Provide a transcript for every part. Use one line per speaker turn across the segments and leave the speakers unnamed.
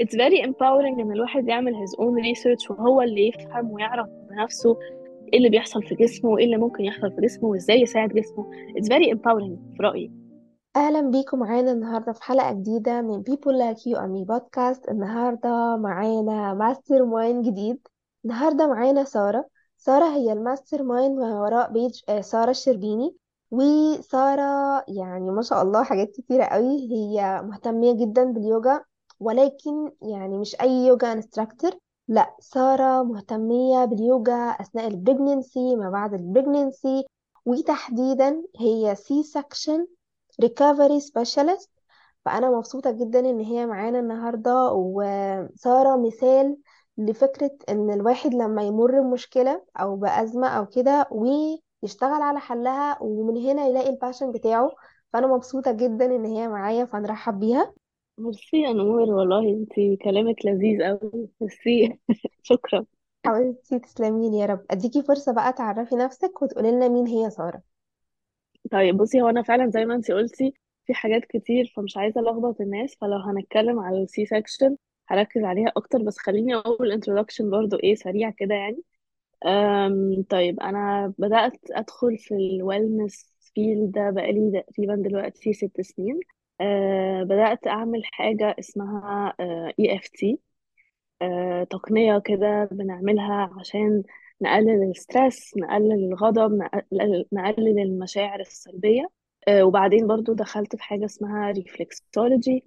it's very empowering إن الواحد يعمل his own research وهو اللي يفهم ويعرف بنفسه إيه اللي بيحصل في جسمه وايه اللي ممكن يحصل في جسمه وإزاي يساعد جسمه. It's very empowering في رأيي.
أهلا بيكم معانا النهاردة في حلقة جديدة من People Like You and Me بودكاست النهاردة معانا mastermind جديد. النهاردة معانا سارة. سارة هي ال mastermind ما وراء page آه، سارة الشربيني. وسارة يعني ما شاء الله حاجات كتيرة قوي. هي مهتمية جدا باليوجا. ولكن يعني مش أي يوجا instructor لا سارة مهتمية باليوجا أثناء ال pregnancy ما بعد البريجننسي وتحديدا هي C-section recovery specialist فأنا مبسوطة جدا إن هي معانا النهاردة. وسارة مثال لفكرة إن الواحد لما يمر بمشكلة أو بأزمة أو كده ويشتغل على حلها ومن هنا يلاقي ال passion بتاعه. فأنا مبسوطة جدا إن هي معايا فنرحب بيها.
ميرسي يا نور والله انتي كلامك لذيذ قوي ميرسي شكرا.
حبيبتي تسلمين يا رب. أديكي فرصة بقى تعرفي نفسك وتقولي لنا مين هي سارة.
طيب بصي هو أنا فعلا زي ما انتي قلتي في حاجات كتير فمش عايزة ألخبط الناس فلو هنتكلم على ال C-section هركز عليها أكتر بس خليني أقول introduction برضو إيه سريع كده يعني. أم طيب أنا بدأت أدخل في ال wellness field ده بقالي تقريبا دلوقتي ست سنين. أه بدأت أعمل حاجة اسمها EFT تقنية كده بنعملها عشان نقلل ال stress نقلل الغضب نقلل المشاعر السلبية. أه وبعدين برضو دخلت في حاجة اسمها reflexology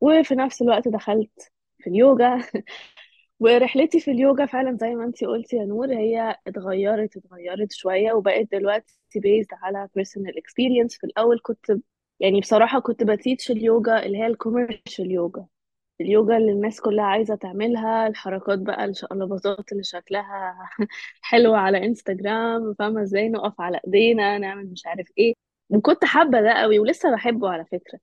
وفي نفس الوقت دخلت في اليوجا. ورحلتي في اليوجا فعلا زي ما انتي قلتي يا نور هي اتغيرت اتغيرت شوية وبقت دلوقتي based على personal experience. في الأول كنت يعني بصراحة كنت ب teach اليوجا اللي هي ال commercial يوجا. اليوجا اللي الناس كلها عايزة تعملها الحركات بقى الشقلباظات اللي شكلها حلوة على إنستجرام فاهمة إزاي؟ نقف على إيدينا نعمل مش عارف إيه. وكنت حابة ده قوي ولسه بحبه على فكرة.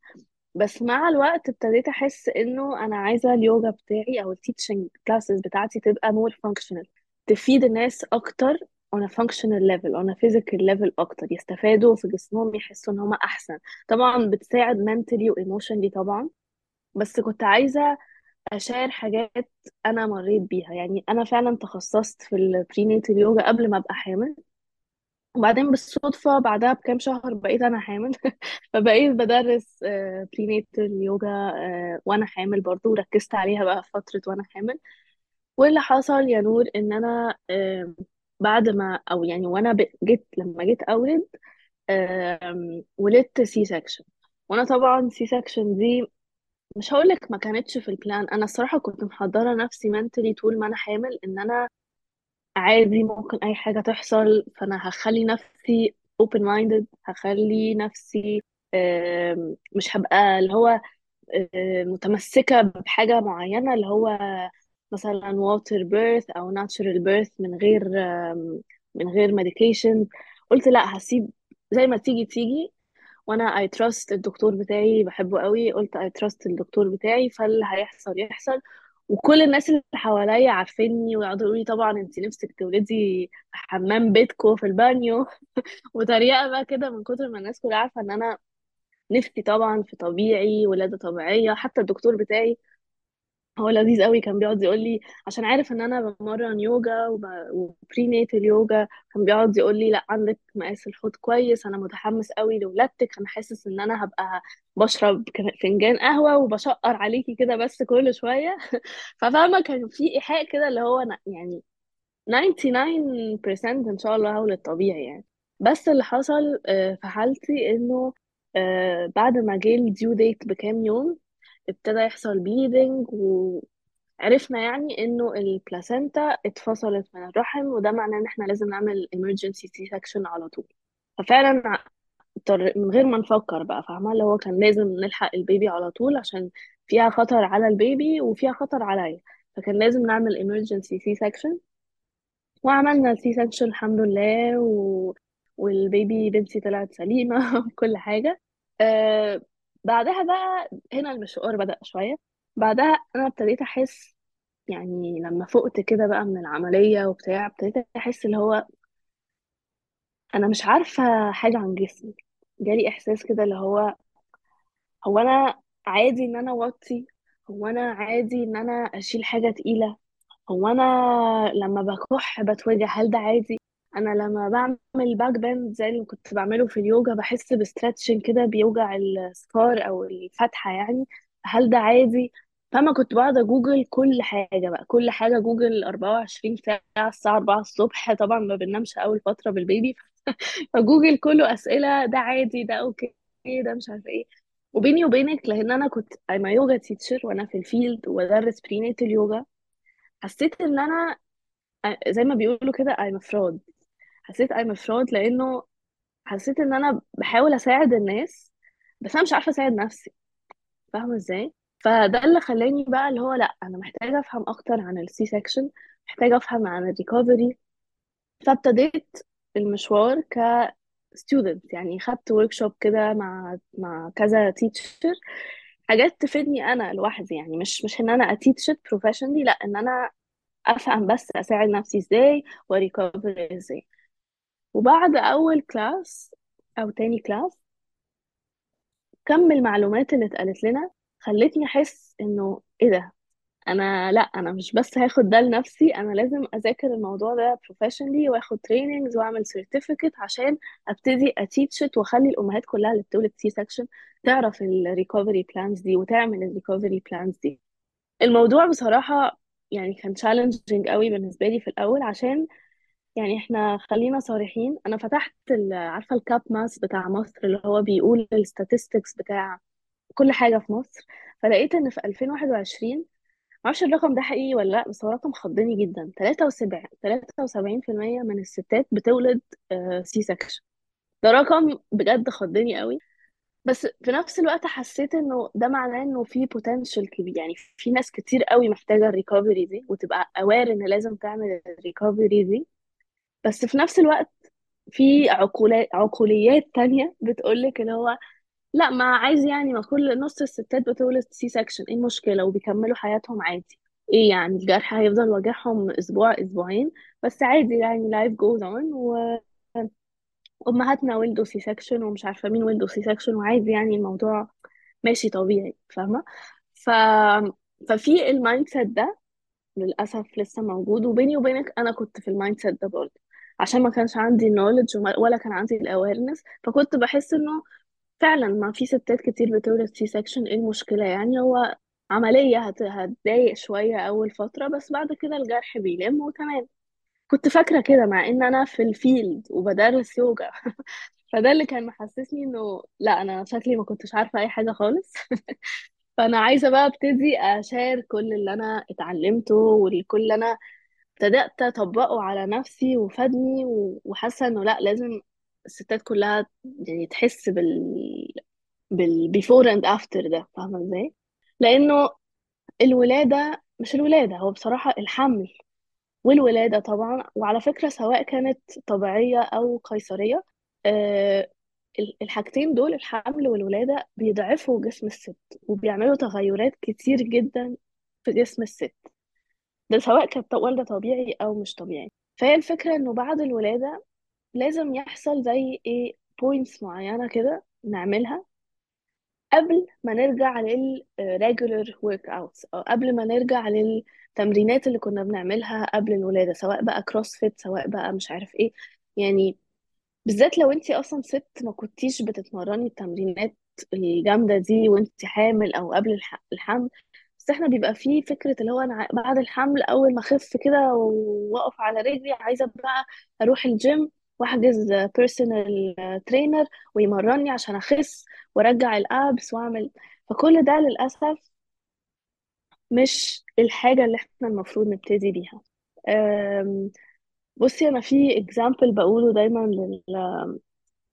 بس مع الوقت ابتديت أحس إنه أنا عايزة اليوجا بتاعي أو ال teaching classes بتاعتي تبقى more functional تفيد الناس أكتر on a functional level on a physical level أكتر يستفادوا في جسمهم يحسوا إن هم أحسن. طبعا بتساعد mentally و emotionally طبعا بس كنت عايزة أ share حاجات أنا مريت بيها. يعني أنا فعلا تخصصت في ال prenatal يوجا قبل ما أبقى حامل. وبعدين بالصدفة بعدها بكام شهر بقيت أنا حامل. فبقيت بدرس prenatal يوجا وأنا حامل برضو وركزت عليها بقى في فترة وأنا حامل. واللي حصل يا نور إن أنا آه، بعد ما أو يعني وأنا ب- جيت لما جيت أولد آم، ولدت C-section وأنا طبعا C-section دي مش هقولك ما كانتش في ال plan أنا الصراحة كنت محضرة نفسي mentally طول ما أنا حامل إن أنا عادي ممكن أي حاجة تحصل. فأنا هخلي نفسي open minded هخلي نفسي مش هبقى اللي هو آم، متمسكة بحاجة معينة اللي هو مثلا water birth أو natural birth من غير من غير medication قلت لا هسيب زي ما تيجي تيجي. وأنا I trust الدكتور بتاعي بحبه قوي. قلت I trust الدكتور بتاعي فاللي هيحصل يحصل. وكل الناس اللي حواليا عارفيني ويقعدوا يقولوا لي طبعا انت نفسك تولدي في حمام بيتكو في البانيو. وتريقة بقى كده من كتر ما الناس كلها عارفة إن أنا نفسي طبعا في طبيعي ولادة طبيعية. حتى الدكتور بتاعي هو لذيذ قوي كان بيقعد يقول لي عشان عارف إن أنا بمرن يوجا و prenatal يوجا كان بيقعد يقول لي لأ عندك مقاس الحوض كويس أنا متحمس قوي لولادتك أنا حاسس إن أنا هبقى بشرب فنجان قهوة وبشقر عليكي كده بس كل شوية. ففاهمة كان في إيحاء كده اللي هو يعني 99% إن شاء الله هولد طبيعي يعني. بس اللي حصل آه، في حالتي إنه آه، بعد ما جه ال due date بكام يوم ابتدى يحصل bleeding وعرفنا يعني إنه ال placenta اتفصلت من الرحم وده معناه إن إحنا لازم نعمل emergency C-section على طول. ففعلا من غير ما نفكر بقى فاهمة؟ اللي هو كان لازم نلحق ال baby على طول عشان فيها خطر على ال baby وفيها خطر عليا. فكان لازم نعمل emergency C-section. وعملنا section الحمد لله و... وال baby بنتي طلعت سليمة وكل حاجة. آه بعدها بقى هنا المشوار بدأ شوية. بعدها أنا ابتديت أحس يعني لما فقت كده بقى من العملية وبتاع ابتديت أحس اللي هو أنا مش عارفة حاجة عن جسمي. جالي إحساس كده اللي هو هو أنا عادي إن أنا أوطي هو أنا عادي إن أنا أشيل حاجة تقيلة؟ هو أنا لما بكح بتوجع؟ هل ده عادي؟ أنا لما بعمل back bend زي اللي كنت بعمله في اليوجا بحس ب stretching كده بيوجع ال scar أو الفتحة يعني. هل ده عادي؟ فما كنت بقعد أجوجل كل حاجة بقى كل حاجة جوجل 24 ساعة الساعة 4 الصبح. طبعا ما بننامش أول فترة بال baby فجوجل كله أسئلة ده عادي ده okay ده مش عارفة إيه. وبيني وبينك لأن أنا كنت a yoga teacher وأنا في ال field وبدرس prenatal يوجا حسيت إن أنا زي ما بيقولوا كده a fraud. حسيت I'm a fraud لأنه حسيت إن أنا بحاول أساعد الناس بس أنا مش عارفة أساعد نفسي. فاهمة إزاي؟ فده اللي خلاني بقى اللي هو لأ أنا محتاجة أفهم أكتر عن ال C-section محتاجة أفهم عن ال recovery فابتديت المشوار ك student يعني خدت workshop كده مع مع كذا teacher حاجات تفيدني أنا لوحدي يعني مش مش إن أنا أ teach professionally لأ إن أنا أفهم بس أساعد نفسي إزاي و recover إزاي. وبعد أول class أو تاني class كم المعلومات اللي اتقالت لنا خلتني أحس إنه إيه ده؟ أنا لأ أنا مش بس هاخد ده لنفسي أنا لازم أذاكر الموضوع ده professionally وآخد trainings وأعمل certificate عشان أبتدي أ teach وأخلي الأمهات كلها اللي بتولد C-section تعرف ال recovery plans دي وتعمل ال recovery plans دي. الموضوع بصراحة يعني كان challenging قوي بالنسبة لي في الأول عشان يعني إحنا خلينا صريحين أنا فتحت عارفة ال CAPMAS بتاع مصر اللي هو بيقول ال statistics بتاع كل حاجة في مصر فلقيت إن في 2021 معرفش الرقم ده حقيقي ولا لأ بس هو رقم خضني جدا 73 73% من الستات بتولد C-section ده رقم بجد خضني قوي. بس في نفس الوقت حسيت إنه ده معناه إنه في potential كبير يعني في ناس كتير قوي محتاجة ال recovery دي وتبقى aware إن لازم تعمل ال recovery دي. بس في نفس الوقت في عقولات عقوليات تانية بتقولك اللي هو لأ ما عايز يعني ما كل نص الستات بتولد C-section إيه المشكلة؟ وبيكملوا حياتهم عادي. إيه يعني الجرح هيفضل واجعهم أسبوع أسبوعين؟ بس عادي يعني life goes on وامهاتنا ولدوا C-section ومش عارفة مين ولدوا سي سكشن وعادي يعني الموضوع ماشي طبيعي فاهمة؟ ف... ففي ال mindset ده للأسف لسه موجود وبيني وبينك أنا كنت في ال mindset ده برضه. عشان ما كانش عندي ال knowledge ولا كان عندي ال awareness فكنت بحس إنه فعلا ما في ستات كتير بتولد C-section إيه المشكلة. يعني هو عملية هت... هتضايق شوية أول فترة بس بعد كده الجرح بيلم وتمام. كنت فاكرة كده مع إن أنا في الفيلد وبدرس يوجا. فده اللي كان محسسني إنه لا أنا شكلي ما كنتش عارفة أي حاجة خالص. فأنا عايزة بقى أبتدي اشار كل اللي أنا اتعلمته والكل اللي أنا ابتدأت أطبقه على نفسي وفادني و- وحاسة إنه لأ لازم الستات كلها يعني تحس بال بال and after ده فاهمة إزاي؟ لأنه الولادة مش الولادة هو بصراحة الحمل والولادة طبعا. وعلى فكرة سواء كانت طبيعية أو قيصرية آه، ال- الحاجتين دول الحمل والولادة بيضعفوا جسم الست وبيعملوا تغيرات كتير جدا في جسم الست. ده سواء كانت والدة طبيعي أو مش طبيعي. فهي الفكرة إنه بعد الولادة لازم يحصل زي إيه بوينتس معينة كده نعملها قبل ما نرجع لل regular workouts أو قبل ما نرجع للتمرينات اللي كنا بنعملها قبل الولادة سواء بقى CrossFit سواء بقى مش عارف إيه. يعني بالذات لو انتي أصلا ست ما كنتيش بتتمرني التمرينات الجامدة دي وانتي حامل أو قبل الح- الحمل بس إحنا بيبقى فيه فكرة اللي هو أنا ع- بعد الحمل أول ما أخف كده وأقف على رجلي عايزة بقى أروح الجيم وأحجز personal trainer ويمرني عشان أخس وأرجع ال abs وأعمل. فكل ده للأسف مش الحاجة اللي إحنا المفروض نبتدي بيها. بصي أنا في example بقوله دايما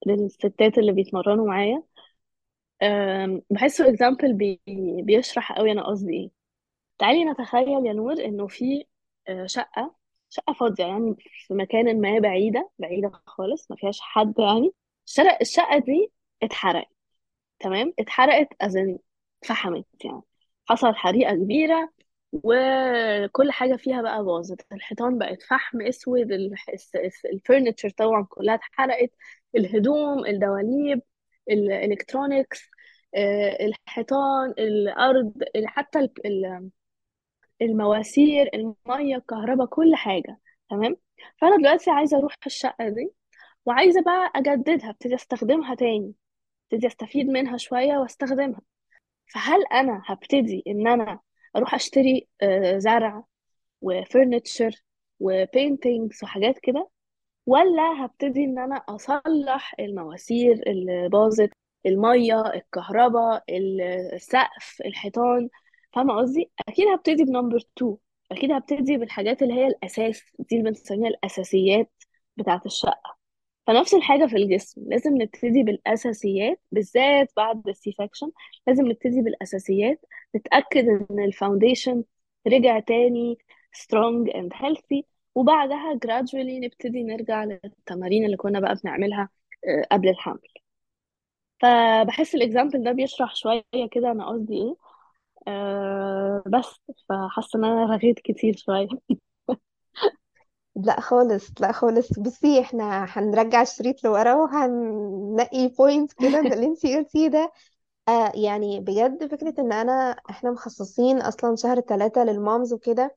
للستات اللي بيتمرنوا معايا. بحسه example بي بيشرح قوي أنا قصدي إيه. تعالي نتخيل يا نور إنه في آه، شقة شقة فاضية يعني في مكان ما بعيدة بعيدة خالص ما فيهاش حد يعني. الشقة الشقة دي اتحرقت تمام؟ اتحرقت أزن فحمت يعني. حصل حريقة كبيرة وكل حاجة فيها بقى باظت. الحيطان بقت فحم أسود الفurniture طبعا كلها اتحرقت الهدوم الدواليب الالكترونيكس آه، الحيطان الأرض ال- حتى ال- ال- المواسير المية الكهرباء كل حاجة. تمام؟ فأنا دلوقتي عايزة أروح الشقة دي وعايزة بقى أجددها ابتدي أستخدمها تاني ابتدي أستفيد منها شوية وأستخدمها. فهل أنا هبتدي إن أنا أروح أشتري آه، زرع وفurniture وبينتينجز وحاجات كده؟ ولا هبتدي إن أنا أصلح المواسير اللي باظت المية الكهرباء السقف الحيطان فاهمة قصدي؟ أكيد هبتدي ب number 2 أكيد هبتدي بالحاجات اللي هي الأساس دي اللي بنسميها الأساسيات بتاعة الشقة. فنفس الحاجة في الجسم لازم نبتدي بالأساسيات بالذات بعد ال C-section لازم نبتدي بالأساسيات نتأكد إن ال foundation رجع تاني strong and healthy. وبعدها gradually نبتدي نرجع للتمارين اللي كنا بقى بنعملها آه، قبل الحمل. فبحس ال example ده بيشرح شوية كده أنا قصدي إيه أه بس فحاسة إن أنا رغيت كتير شوية.
لا خالص لا خالص. بصي إحنا هنرجع الشريط لورا وهننقي points كده من اللي انتي قلتيه ده. آه يعني بجد فكرة إن أنا إحنا مخصصين أصلا شهر ثلاثة لل moms وكده.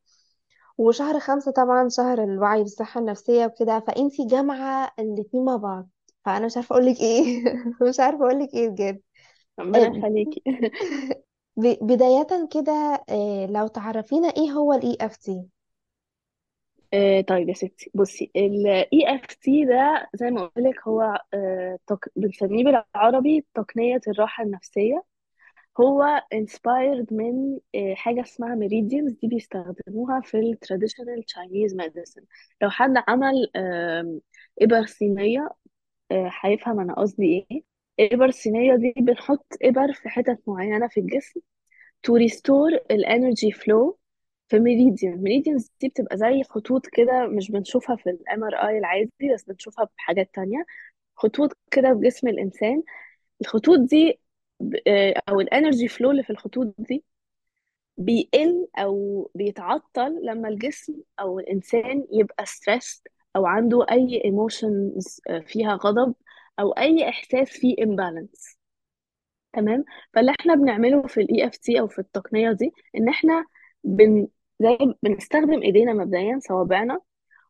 وشهر خمسة طبعا شهر الوعي بالصحة النفسية وكده فأنتي جامعة الاتنين مع بعض فأنا مش عارفة أقولك إيه. مش عارفة أقولك إيه بجد.
ربنا
آه،
يخليكي.
ب- بداية كده آه، لو تعرفينا إيه هو ال EFT
آه، طيب يا ستي بصي ال EFT ده زي ما قلت لك هو آه، تق... بنسميه بالعربي تقنية الراحة النفسية. هو inspired من آه، حاجة اسمها meridians دي بيستخدموها في ال traditional Chinese medicine. لو حد عمل إبر صينية آه، هيفهم أنا قصدي إيه. الإبر الصينية دي بنحط إبر في حتت معينة في الجسم to restore ال energy flow في meridian meridians دي بتبقى زي خطوط كده مش بنشوفها في ال MRI العادي بس بنشوفها بحاجات تانية. خطوط كده في جسم الإنسان. الخطوط دي أو ال energy flow اللي في الخطوط دي بيقل أو بيتعطل لما الجسم أو الإنسان يبقى stressed أو عنده أي emotions فيها غضب أو أي إحساس فيه imbalance تمام؟ فاللي إحنا بنعمله في ال EFT أو في التقنية دي إن إحنا بن زي بنستخدم إيدينا مبدئيا صوابعنا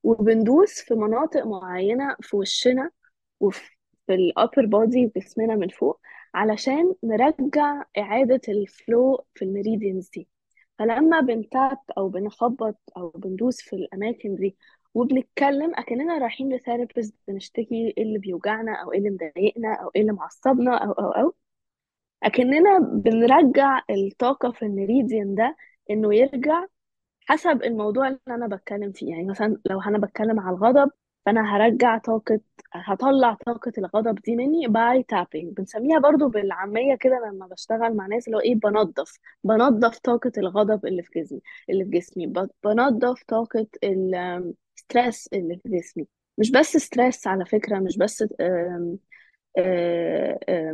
وبندوس في مناطق معينة في وشنا وفي ال upper body جسمنا من فوق علشان نرجع إعادة ال flow في ال meridians دي. فلما بنتاب أو بنخبط أو بندوس في الأماكن دي وبنتكلم أكننا رايحين ل therapist بنشتكي إيه اللي بيوجعنا أو إيه اللي مضايقنا أو إيه اللي معصبنا أو أو أو. أكننا بنرجع الطاقة في ال meridian ده إنه يرجع حسب الموضوع اللي أنا بتكلم فيه. يعني مثلا لو أنا بتكلم على الغضب فأنا هرجع طاقة هطلع طاقة الغضب دي مني by tapping بنسميها برضو بالعامية كده لما بشتغل مع ناس اللي هو إيه بنظف بنظف طاقة الغضب اللي في جسمي اللي في جسمي. بنظف طاقة ال stress اللي في جسمي. مش بس stress على فكرة مش بس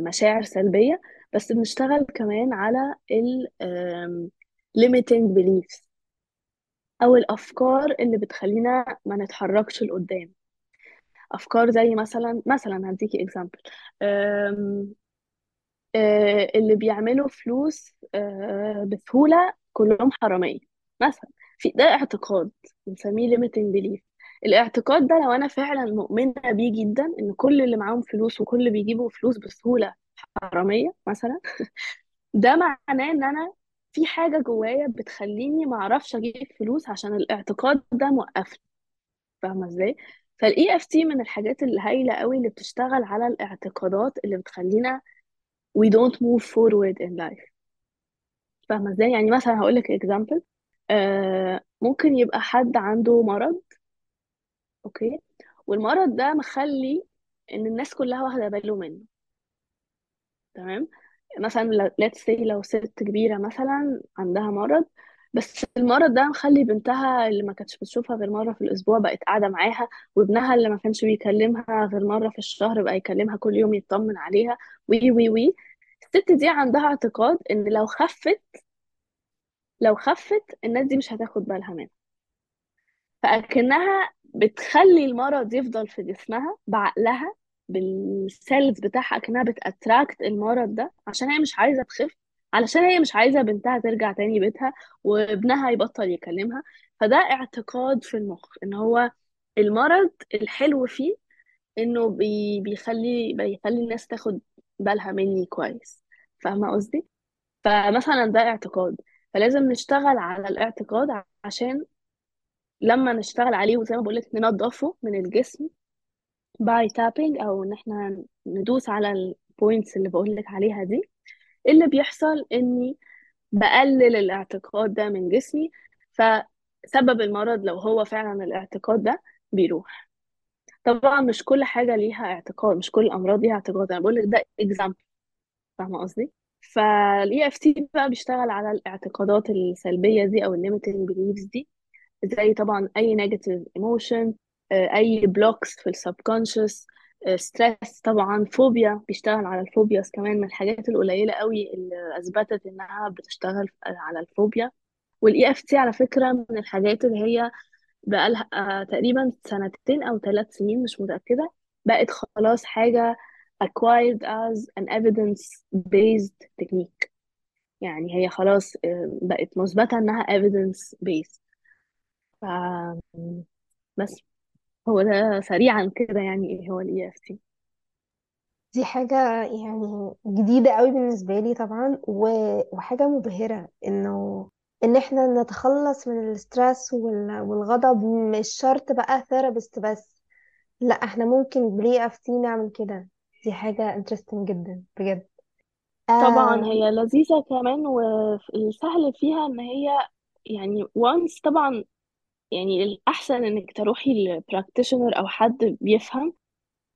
مشاعر سلبية بس بنشتغل كمان على ال limiting beliefs أو الأفكار اللي بتخلينا ما نتحركش لقدام. أفكار زي مثلا مثلا هديكي آم، آه، اللي بيعملوا فلوس آه، بسهولة كلهم حرامية. مثلا في ده اعتقاد بنسميه limiting belief. الاعتقاد ده لو أنا فعلا مؤمنة بيه جدا إن كل اللي معاهم فلوس وكل اللي بيجيبوا فلوس بسهولة حرامية مثلا ده معناه إن أنا في حاجة جوايا بتخليني ما أعرفش أجيب فلوس عشان الاعتقاد ده موقفني. فاهمة إزاي؟ فال EFT من الحاجات الهايلة قوي اللي بتشتغل على الاعتقادات اللي بتخلينا we don't move forward in life. فاهمة إزاي؟ يعني مثلا هقول لك example. آه ممكن يبقى حد عنده مرض أوكي؟ والمرض ده مخلي إن الناس كلها واخدة باله منه. تمام؟ مثلا let's say لو ست كبيرة مثلا عندها مرض بس المرض ده مخلي بنتها اللي ما كانتش بتشوفها غير مرة في الأسبوع بقت قاعدة معاها وابنها اللي ما كانش بيكلمها غير مرة في الشهر بقى يكلمها كل يوم يطمن عليها. وي وي وي. الست دي عندها اعتقاد إن لو خفت لو خفت الناس دي مش هتاخد بالها منها. فأكنها بتخلي المرض يفضل في جسمها بعقلها بال cells بتاعها كأنها بت attract المرض ده عشان هي مش عايزة تخف. علشان هي مش عايزة بنتها ترجع تاني بيتها وابنها يبطل يكلمها فده اعتقاد في المخ إن هو المرض الحلو فيه إنه بي بيخلي بيخلي الناس تاخد بالها مني كويس. فاهمة قصدي؟ فمثلا ده اعتقاد. فلازم نشتغل على الاعتقاد عشان لما نشتغل عليه وزي ما بقولك ننضفه من الجسم by tapping أو إن إحنا ندوس على ال points اللي بقولك عليها دي. اللي بيحصل إني بقلل الاعتقاد ده من جسمي فسبب المرض لو هو فعلا الاعتقاد ده بيروح. طبعا مش كل حاجة ليها اعتقاد مش كل الأمراض ليها اعتقاد. أنا بقول لك ده example فاهمة قصدي؟ فال EFT بقى بيشتغل على الاعتقادات السلبية دي أو ال limiting beliefs دي زي طبعا أي negative emotion آه، أي blocks في ال subconscious stress طبعا فوبيا بيشتغل على ال phobias كمان من الحاجات القليلة قوي اللي أثبتت إنها بتشتغل على الفوبيا. وال EFT على فكرة من الحاجات اللي هي بقالها آه، تقريبا سنتين أو ثلاث سنين مش متأكدة. بقت خلاص حاجة acquired as an evidence based technique. يعني هي خلاص آه، بقت مثبتة إنها evidence based ف بس. هو ده سريعا كده يعني إيه هو ال EFT
دي حاجة يعني جديدة قوي بالنسبة لي طبعا و- وحاجة مبهرة إنه إن إحنا نتخلص من ال stress وال- والغضب مش شرط بقى therapist بس لا إحنا ممكن بال EFT نعمل كده. دي حاجة interesting جدا بجد.
طبعا هي لذيذة كمان والسهل فيها إن هي يعني once طبعا يعني الأحسن إنك تروحي ل practitioner أو حد بيفهم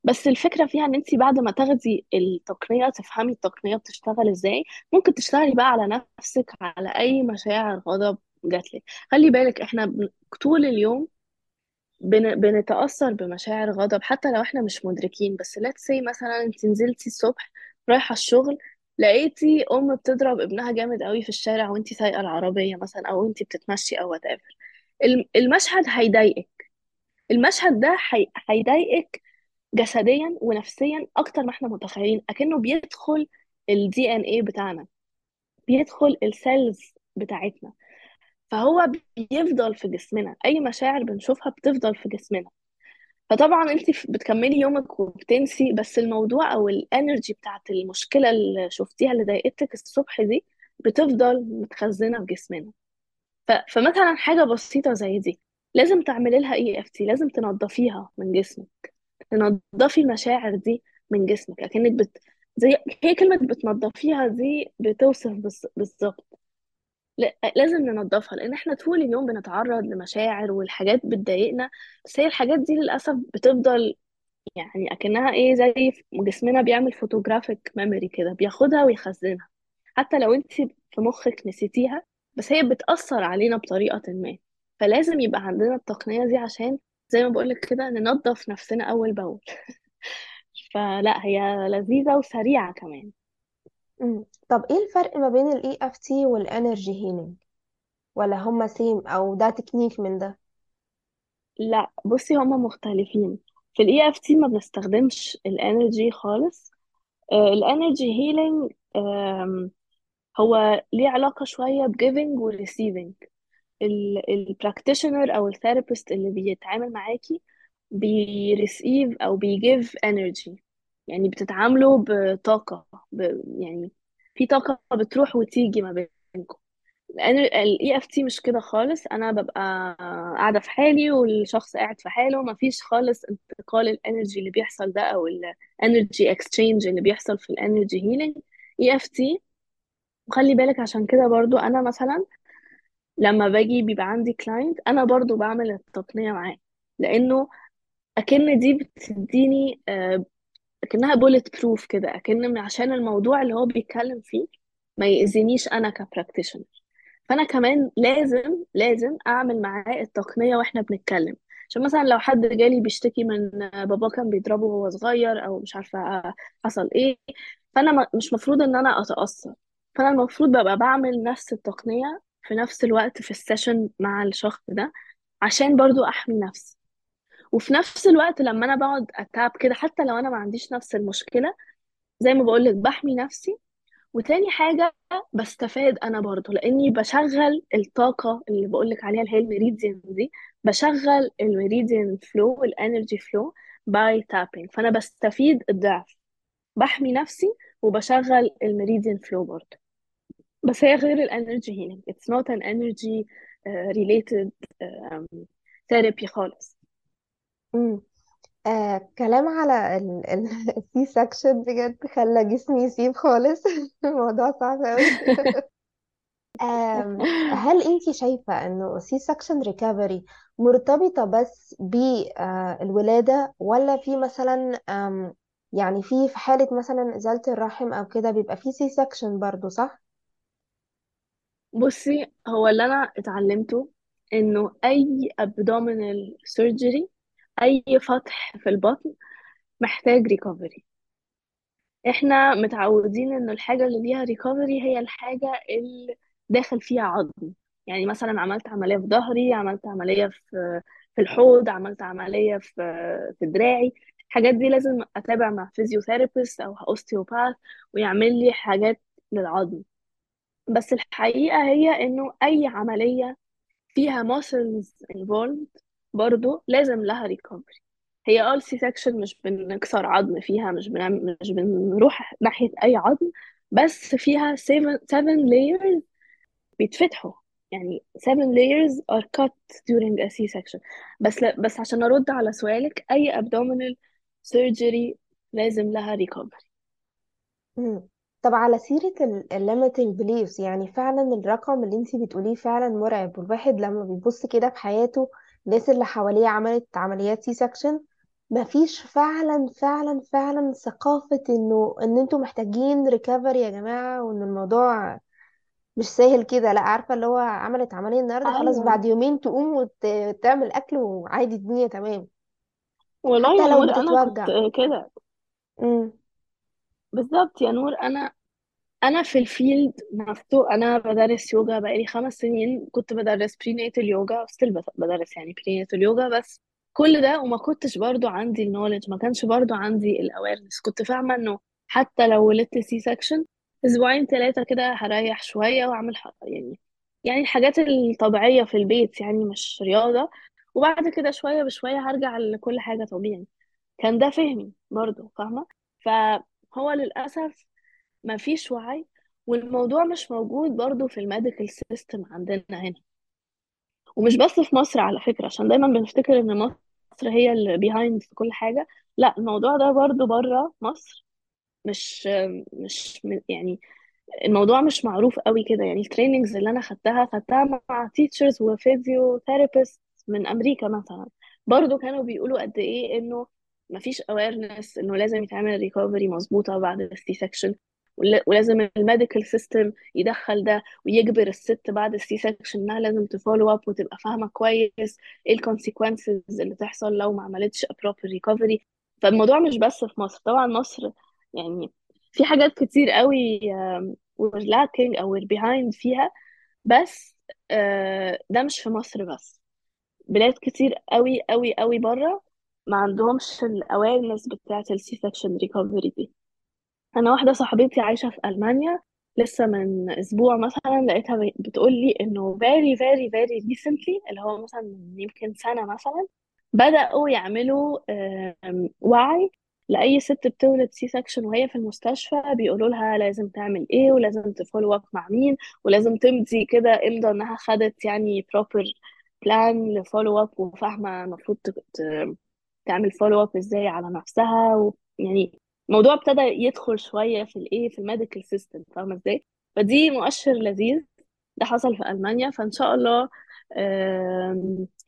بس الفكرة فيها إن انت بعد ما تاخدي التقنية تفهمي التقنية بتشتغل إزاي ممكن تشتغلي بقى على نفسك على أي مشاعر غضب جاتلك خلي بالك إحنا بن- طول اليوم بن... بنتأثر بمشاعر غضب حتى لو إحنا مش مدركين. بس let's say مثلا انت نزلتي الصبح رايحة الشغل لقيتي أم بتضرب ابنها جامد قوي في الشارع وانت سايقة العربية مثلا أو انت بتتمشي أو whatever. الم- المشهد هيضايقك. المشهد ده هي... هيضايقك جسديا ونفسيا أكتر ما إحنا متخيلين أكنه بيدخل ال DNA بتاعنا بيدخل ال cells بتاعتنا. فهو بيفضل في جسمنا أي مشاعر بنشوفها بتفضل في جسمنا. فطبعا أنت بتكملي يومك وبتنسي بس الموضوع أو ال energy بتاعت المشكلة اللي شفتيها اللي ضايقتك الصبح دي بتفضل متخزنة في جسمنا. ف... فمثلا حاجة بسيطة زي دي لازم تعملي لها EFT لازم تنظفيها من جسمك تنضفي المشاعر دي من جسمك اكنك بت زي هي كلمة بتنضفيها دي بتوصف. بالظبط لا- لازم ننضفها لأن إحنا طول اليوم بنتعرض لمشاعر والحاجات بتضايقنا بس هي الحاجات دي للأسف بتفضل يعني أكنها إيه زي جسمنا بيعمل photographic memory كده بياخدها ويخزنها حتى لو انت في مخك نسيتيها بس هي بتأثر علينا بطريقة ما. فلازم يبقى عندنا التقنية دي عشان زي ما بقولك كده ننظف نفسنا أول بأول. فلا هي لذيذة وسريعة كمان.
مم. طب إيه الفرق ما بين ال EFT وال energy healing ولا هما same أو ده تكنيك من ده؟
لا بصي هما مختلفين. في ال EFT ما بنستخدمش ال energy خالص. ال energy healing هو ليه علاقة شوية ب giving و receiving ال practitioner أو ال therapist اللي بيتعامل معاكي بي receive أو بي give energy يعني بتتعاملوا بطاقة ب... يعني في طاقة بتروح وتيجي ما بينكم. ال EFT مش كده خالص. أنا ببقى قاعدة في حالي والشخص قاعد في حاله. مفيش خالص انتقال ال energy اللي بيحصل ده أو ال energy exchange اللي بيحصل في EFT وخلي بالك عشان كده برضو أنا مثلا لما باجي بيبقى عندي client أنا برضو بعمل التقنية معاه لأنه أكن دي بتديني آه، أكنها bulletproof كده أكن عشان الموضوع اللي هو بيتكلم فيه ما يأذينيش أنا ك practitioner فأنا كمان لازم لازم أعمل معاه التقنية وإحنا بنتكلم. عشان مثلا لو حد جالي بيشتكي من بابا كان بيضربه وهو صغير أو مش عارفة حصل إيه فأنا مش مفروض إن أنا أتأثر. فأنا المفروض ببقى بعمل نفس التقنية في نفس الوقت في ال session مع الشخص ده عشان برضو أحمي نفسي. وفي نفس الوقت لما أنا بقعد a tap كده حتى لو أنا ما عنديش نفس المشكلة زي ما بقول لك بحمي نفسي. وتاني حاجة بستفاد أنا برضو لأني بشغل الطاقة اللي بقولك عليها اللي هي ال meridian دي بشغل ال meridian flow وال energy flow by tapping فأنا بستفيد الضعف. بحمي نفسي وبشغل ال meridian flow برضو بس هي غير ال energy healing an energy uh, related um, therapy خالص.
امم آه كلام على ال C-section بجد خلى جسمي يسيب خالص. الموضوع صعب قوي هل انت شايفة إنه C-section recovery مرتبطة بس بالولادة ولا في مثلا يعني في في حالة مثلا إزالة الرحم أو كده بيبقى في C-section برضو صح؟
بصي هو اللي أنا اتعلمته إنه أي abdominal surgery أي فتح في البطن محتاج recovery إحنا متعودين إنه الحاجة اللي ليها recovery هي الحاجة اللي داخل فيها عظم. يعني مثلا عملت عملية في ظهري عملت عملية في في الحوض عملت عملية في في دراعي. الحاجات دي لازم أتابع مع physiotherapist أو osteopath ويعمل لي حاجات للعظم. بس الحقيقة هي إنه أي عملية فيها muscles involved برضو لازم لها recovery هي آه ال C-section مش بنكسر عظم فيها مش بنعمل مش بنروح ناحية أي عظم بس فيها 7 7 layers بيتفتحوا. يعني 7 layers are cut during a C-section. بس لا بس عشان أرد على سؤالك أي abdominal surgery لازم لها
مم. طب على سيرة ال limiting beliefs يعني فعلا الرقم اللي انتي بتقوليه فعلا مرعب والواحد لما بيبص كده في حياته الناس اللي حواليه عملت عمليات C-section مفيش فعلا فعلا فعلا ثقافة إنه إن أنتوا محتاجين recovery يا جماعة وإن الموضوع مش سهل كده. لا عارفة اللي هو عملت عملية النهاردة خلاص
أيوه.
بعد يومين تقوم وتعمل أكل وعادي الدنيا تمام.
والله
حتى
يا
لو
نور أنا كنت
بتتوجع
كده.
امم
بالظبط يا نور أنا أنا في ال field نفسه أنا بدرس يوجا بقالي خمس سنين كنت بدرس prenatal yoga still بدرس يعني prenatal yoga بس. كل ده وما كنتش برضو عندي ال knowledge ما كانش برضو عندي ال awareness كنت فاهمة إنه حتى لو ولدت C-section أسبوعين ثلاثة كده هريح شوية وأعمل ح- يعني يعني الحاجات الطبيعية في البيت يعني مش رياضة. وبعد كده شوية بشوية هرجع لكل حاجة طبيعي. كان ده فهمي برضو فاهمة؟ فهو للأسف ما فيش وعي والموضوع مش موجود برضو في ال medical system عندنا هنا. ومش بس في مصر على فكرة عشان دايما بنفتكر إن مصر هي اللي behind في كل حاجة. لا الموضوع ده برضو بره مصر مش مش يعني الموضوع مش معروف قوي كده. يعني ال trainings اللي أنا خدتها خدتها مع teachers و physiotherapist من أمريكا مثلا. برضو كانوا بيقولوا قد إيه إنه مفيش awareness إنه لازم يتعمل recovery مظبوطة بعد ال C-section ولازم ال medical system يدخل ده ويجبر الست بعد ال C-section إنها لازم ت follow up وتبقى فاهمة كويس إيه ال consequences اللي تحصل لو ما عملتش proper recovery فالموضوع مش بس في مصر طبعا مصر يعني في حاجات كتير قوي we're أو behind فيها بس آه، ده مش في مصر بس. بلاد كتير قوي قوي قوي بره ما عندهمش ال awareness بتاعة ال C-section recovery دي. أنا واحدة صاحبتي عايشة في ألمانيا لسه من أسبوع مثلا لقيتها بتقول لي إنه very very very recently اللي هو مثلا من يمكن سنة مثلا بدأوا يعملوا وعي لأي ست بتولد C-section وهي في المستشفى بيقولوا لها لازم تعمل إيه ولازم ت follow up مع مين ولازم تمضي كده إمضى إنها خدت يعني proper plan ل follow up وفاهمة المفروض تعمل follow up إزاي على نفسها و... يعني الموضوع ابتدى يدخل شوية في الايه في ال medical system فاهمة إزاي؟ فدي مؤشر لذيذ ده حصل في ألمانيا فإن شاء الله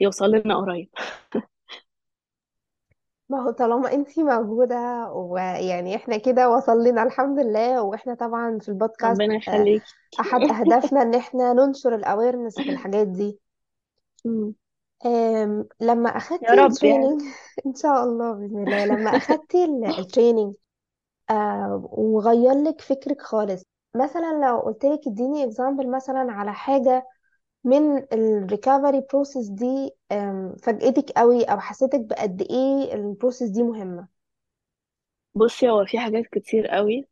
يوصل لنا قريب.
ما هو طالما أنتي موجودة ويعني إحنا كده وصل لنا الحمد لله وإحنا طبعا في البودكاست
ربنا يخليكي.
أحد أهدافنا إن إحنا ننشر ال awareness في الحاجات دي.
مم.
آم، لما
يا
اخدتي
رب يعني.
ال training إن شاء الله بإذن الله. لما اخدتي ال- ال training آه، وغير لك فكرك خالص. مثلا لو قلت لك إديني example مثلا على حاجة من ال recovery process دي أم، فاجأتك قوي أو حسيتك بقد إيه ال process دي مهمة؟
بصي هو في حاجات كتير قوي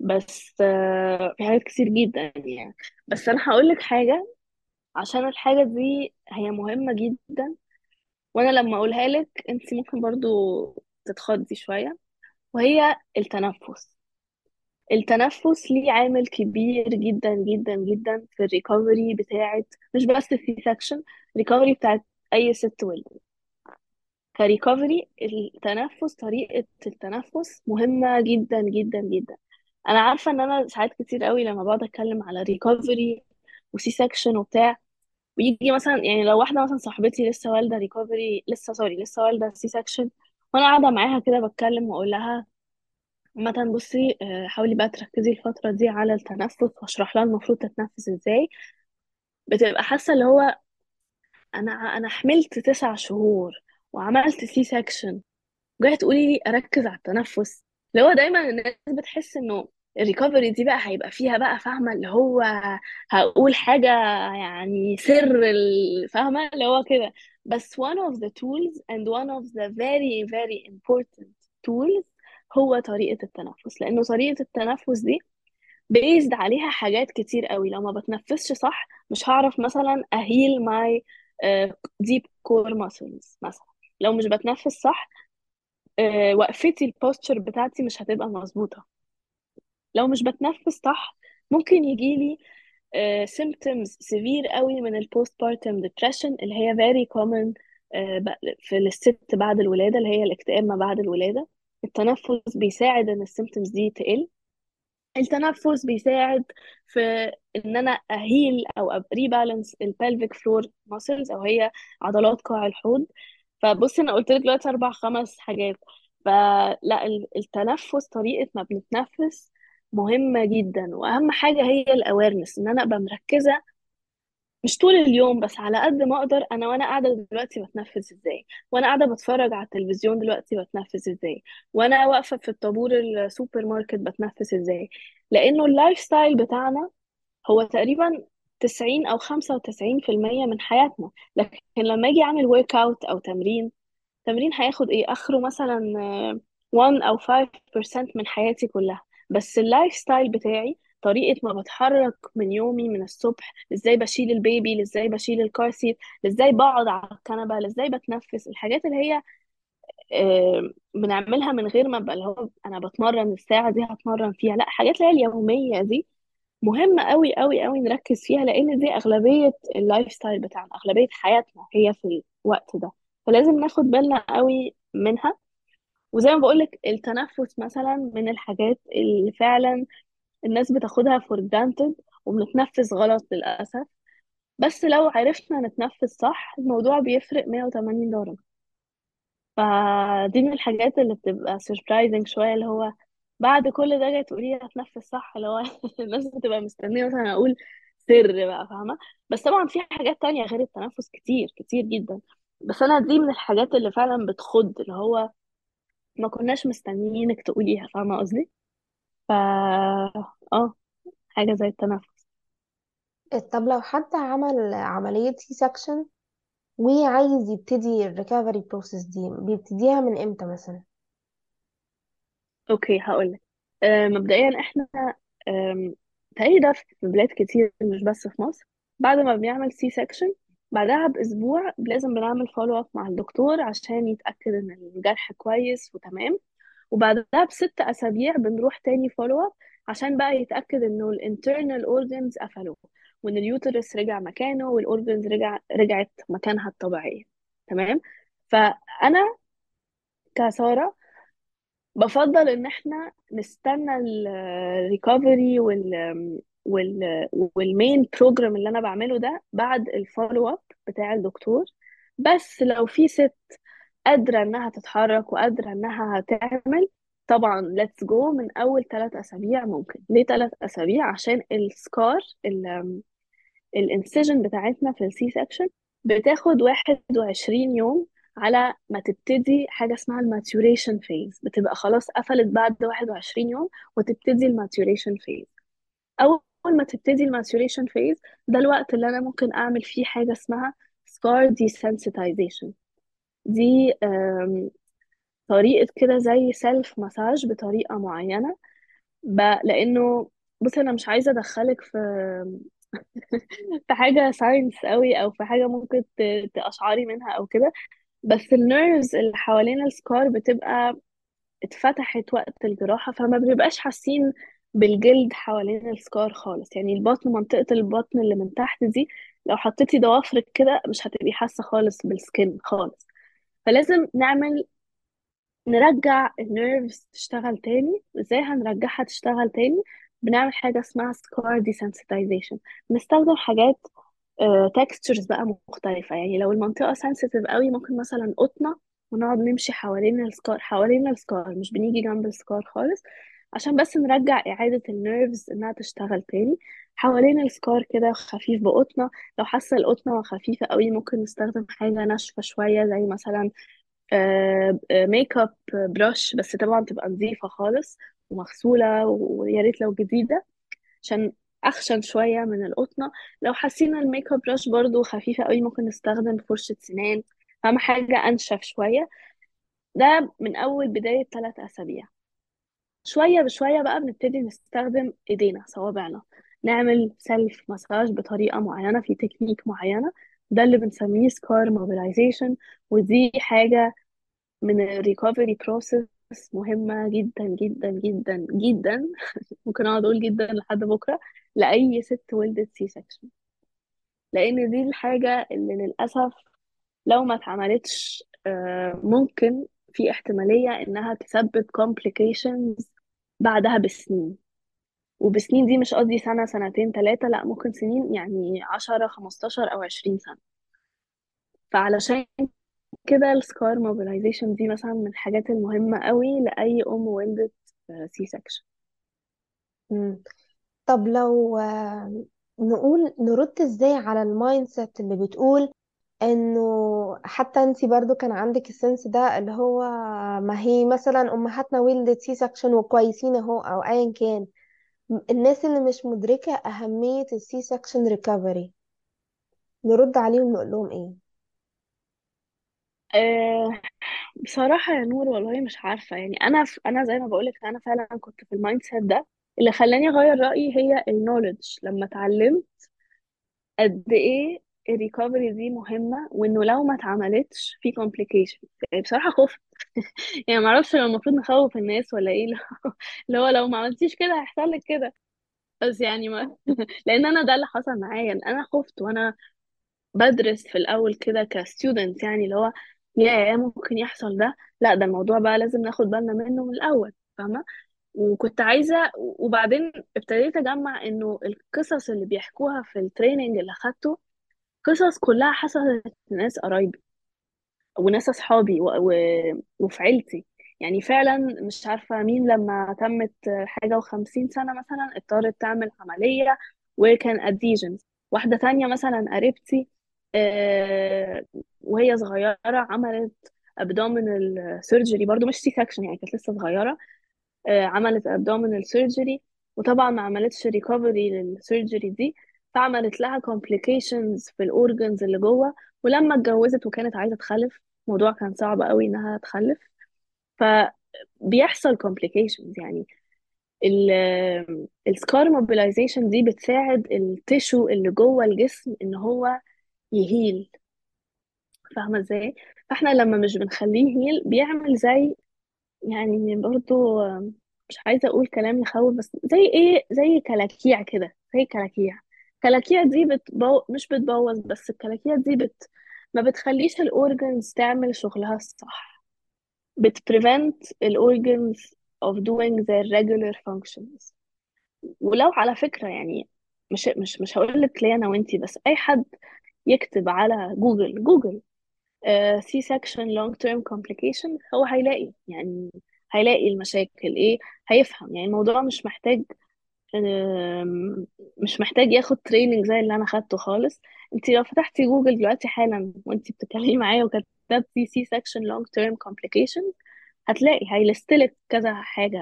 بس آه، في حاجات كتير جدا يعني. بس أنا هقول لك حاجة. عشان الحاجة دي هي مهمة جدا. وأنا لما أقولها لك أنت ممكن برضو تتخضي شوية. وهي التنفس. التنفس ليه عامل كبير جدا جدا جدا في ال recovery بتاعت مش بس ال C-section ال recovery بتاعت أي ست ولد ك recovery التنفس طريقة التنفس مهمة جدا جدا جدا. أنا عارفة إن أنا ساعات كتير قوي لما بقعد أتكلم على recovery و C-section وبتاع ويجي مثلا يعني لو واحدة مثلا صاحبتي لسه والدة recovery لسه sorry لسه والدة C-section وأنا قاعدة معاها كده بتكلم وأقول لها مثلا بصي آه، حاولي بقى تركزي الفترة دي على التنفس واشرح لها المفروض تتنفس إزاي. بتبقى حاسة اللي هو أنا أنا حملت تسع شهور وعملت C-section جاية تقولي لي أركز على التنفس. اللي هو دايما الناس بتحس إنه ال recovery دي بقى هيبقى فيها بقى فاهمة؟ اللي هو هقول حاجة يعني سر فاهمة؟ اللي هو كده. بس one of the tools and one of the very very important tools هو طريقة التنفس. لأنه طريقة التنفس دي بيزود عليها حاجات كتير قوي. لو ما بتنفسش صح مش هعرف مثلا أهيل ماي deep core muscles مثلا. لو مش بتنفس صح آه، وقفتي ال posture بتاعتي مش هتبقى مظبوطة. لو مش بتنفس صح ممكن يجيلي symptoms severe قوي من ال postpartum depression اللي هي very common آه، في الست بعد الولادة اللي هي الاكتئاب ما بعد الولادة. التنفس بيساعد إن ال symptoms دي تقل. التنفس بيساعد في إن أنا أهيل أو rebalance ال pelvic floor muscles أو هي عضلات قاع الحوض. فبصي أنا قلت لك دلوقتي أربع خمس حاجات. فلا ال- التنفس طريقة ما بنتنفس مهمة جدا وأهم حاجة هي ال awareness إن أنا أبقى مركزة مش طول اليوم بس على قد ما أقدر أنا وأنا قاعدة دلوقتي بتنفس إزاي وأنا قاعدة بتفرج على التلفزيون دلوقتي بتنفس إزاي وأنا واقفة في الطابور السوبر ماركت بتنفس إزاي لأنه ال lifestyle بتاعنا هو تقريبا 90 أو 95% من حياتنا لكن لما أجي أعمل workout أو تمرين تمرين هياخد إيه؟ آخره مثلا آه، 1 أو 5% من حياتي كلها. بس ال lifestyle بتاعي طريقة ما بتحرك من يومي من الصبح إزاي بشيل ال baby إزاي بشيل ال car seat إزاي بقعد على الكنبة إزاي بتنفس الحاجات اللي هي بنعملها من غير ما أبقى اللي هو أنا بتمرن الساعة دي هتمرن فيها لأ حاجات اللي هي اليومية دي مهمة قوي قوي قوي نركز فيها لأن دي أغلبية ال lifestyle بتاعنا أغلبية حياتنا هي في الوقت ده. فلازم ناخد بالنا قوي منها. وزي ما بقولك التنفس مثلا من الحاجات اللي فعلا الناس بتاخدها for granted وبنتنفس غلط للأسف. بس لو عرفنا نتنفس صح الموضوع بيفرق 180 درجة. فدي من الحاجات اللي بتبقى surprising شوية اللي هو بعد كل ده جاي تقولي لي هتنفس صح؟ اللي هو الناس بتبقى مستنية مثلا أقول سر بقى فاهمة؟ بس طبعا في حاجات تانية غير التنفس كتير كتير جدا. بس أنا دي من الحاجات اللي فعلا بتخض اللي هو ما كناش مستنيينك تقوليها فاهمة قصدي؟ فا آه حاجة زي التنفس.
طب لو حد عمل عملية سي سكشن وعايز يبتدي ال recovery process دي بيبتديها من إمتى مثلا؟
okay هقولك. آه مبدئيا إحنا آم، تقريبا ده في بلاد كتير مش بس في مصر بعد ما بنعمل C-section بعدها بأسبوع لازم بنعمل follow up مع الدكتور عشان يتأكد إن الجرح كويس وتمام. وبعدها بست أسابيع بنروح تاني follow up عشان بقى يتأكد إنه ال internal organs قفلوا وإن ال uterus رجع مكانه وال organs رجع رجعت مكانها الطبيعية. تمام؟ فأنا كسارة بفضل إن إحنا نستنى ال recovery وال وال main program اللي أنا بعمله ده بعد ال follow up بتاع الدكتور. بس لو في ست قادرة إنها تتحرك وقادرة إنها تعمل طبعا let's go من أول ثلاث أسابيع ممكن ليه ثلاث أسابيع؟ عشان ال scar ال incision بتاعتنا في ال C-section بتاخد 21 يوم على ما تبتدي حاجة اسمها ال maturation phase بتبقى خلاص قفلت بعد 21 يوم وتبتدي ال maturation phase أول ما تبتدي ال maturation phase ده الوقت اللي أنا ممكن أعمل فيه حاجة اسمها scar desensitization دي طريقة كده زي self massage بطريقة معينة. لأنه بصي أنا مش عايزة أدخلك في في حاجة science قوي أو في حاجة ممكن ت- تقشعري منها أو كده بس ال nerves اللي حوالين ال scar بتبقى اتفتحت وقت الجراحة فما بنبقاش حاسين بالجلد حوالين ال scar خالص. يعني البطن منطقة البطن اللي من تحت دي لو حطيتي ضوافرك كده مش هتبقي حاسة خالص بال skin خالص. فلازم نعمل نرجع ال nerves تشتغل تاني. إزاي هنرجعها تشتغل تاني؟ بنعمل حاجة اسمها scar desensitization. بنستخدم حاجات textures بقى مختلفة. يعني لو المنطقة sensitive قوي ممكن مثلا قطنة ونقعد نمشي حوالين ال scar حوالين ال scar مش بنيجي جنب ال scar خالص. عشان بس نرجع إعادة ال nerves إنها تشتغل تاني. حوالين ال scar كده خفيف بقطنة. لو حاسة القطنة خفيفة قوي ممكن نستخدم حاجة ناشفة شوية زي مثلا makeup brush بس طبعا تبقى نظيفة خالص ومغسولة ويا ريت لو جديدة عشان أخشن شوية من القطنة. لو حسينا ال makeup brush برضو خفيفة قوي ممكن نستخدم فرشة سنان. أهم حاجة أنشف شوية. ده من أول بداية ثلاث أسابيع. شوية بشوية بقى بنبتدي نستخدم إيدينا صوابعنا. نعمل self massage بطريقة معينة في تكنيك معينة. ده اللي بنسميه scar mobilization ودي حاجة من ال recovery process مهمة جدا جدا جدا جدا. ممكن أقعد أقول جدا لحد بكرة لأي ست ولدت C-section لأن دي الحاجة اللي للأسف لو ما اتعملتش آه، ممكن في احتمالية إنها تسبب complications بعدها بسنين. وبسنين دي مش قصدي سنة سنتين ثلاثة لأ ممكن سنين يعني 10 15 أو 20 سنة. فعلشان كده ال scar mobilization دي مثلا من الحاجات المهمة قوي لأي أم ولدت
C-section. طب لو آه، نقول نرد إزاي على ال mindset اللي بتقول إنه حتى انتي برضو كان عندك ال sense ده اللي هو ما هي مثلا أمهاتنا ولدت C-section وكويسين أهو أو ايا كان. الناس اللي مش مدركة أهمية ال C-section recovery نرد عليهم نقول لهم إيه؟
أه بصراحة يا نور والله مش عارفة. يعني أنا ف... أنا زي ما بقولك أنا فعلا كنت في ال mindset ده. اللي خلاني أغير رأيي هي ال knowledge لما اتعلمت قد إيه ال recovery دي مهمة وإنه لو ما اتعملتش في complication يعني بصراحة خفت يعني معرفش لو المفروض نخوف الناس ولا إيه اللي هو لو ما عملتيش كده هيحصل لك كده. بس يعني ما لأن أنا ده اللي حصل معايا. أنا خفت وأنا بدرس في الأول كده ك student يعني اللي هو يا ممكن يحصل ده. لأ ده الموضوع بقى لازم ناخد بالنا منه من الأول فاهمة؟ وكنت عايزة وبعدين ابتديت أجمع إنه القصص اللي بيحكوها في ال training اللي أخدته قصص كلها حصلت لناس قرايبي وناس أصحابي و... و... وفي عيلتي. يعني فعلا مش عارفة مين لما تمت حاجة وخمسين سنة مثلا اضطرت تعمل عملية وكان adhesions واحدة تانية مثلا قريبتي آه، وهي صغيرة عملت abdominal surgery. برضو مش C-section يعني كانت لسه صغيرة آه، عملت abdominal surgery. وطبعا ما عملتش recovery لل surgery دي. فعملت لها complications في ال organs اللي جوه ولما اتجوزت وكانت عايزة تخلف الموضوع كان صعب قوي إنها تخلف. فبيحصل complications يعني ال scar mobilization دي بتساعد ال tissue اللي جوه الجسم إن هو ي heal. فاهمة إزاي؟ فإحنا لما مش بنخليه ي heal بيعمل زي يعني برضو مش عايزة أقول كلام يخوف بس زي إيه؟ زي كلاكيع كده زي كلاكيع. كلاكيع دي بتبو... مش بتبوظ بس الكلاكيع دي بت... ما بتخليش ال organs تعمل شغلها الصح. بت prevent ال organs of doing their regular functions. ولو على فكرة يعني مش مش مش هقول لك ليه أنا وأنتي بس أي حد يكتب على جوجل جوجل C-section long term complication هو هيلاقي يعني هيلاقي المشاكل إيه هيفهم. يعني الموضوع مش محتاج مش محتاج ياخد training زي اللي أنا خدته خالص. انت لو فتحتي جوجل دلوقتي حالا وانت بتتكلمي معايا وكتبتي C-section long term complication هتلاقي هي list لك كذا حاجة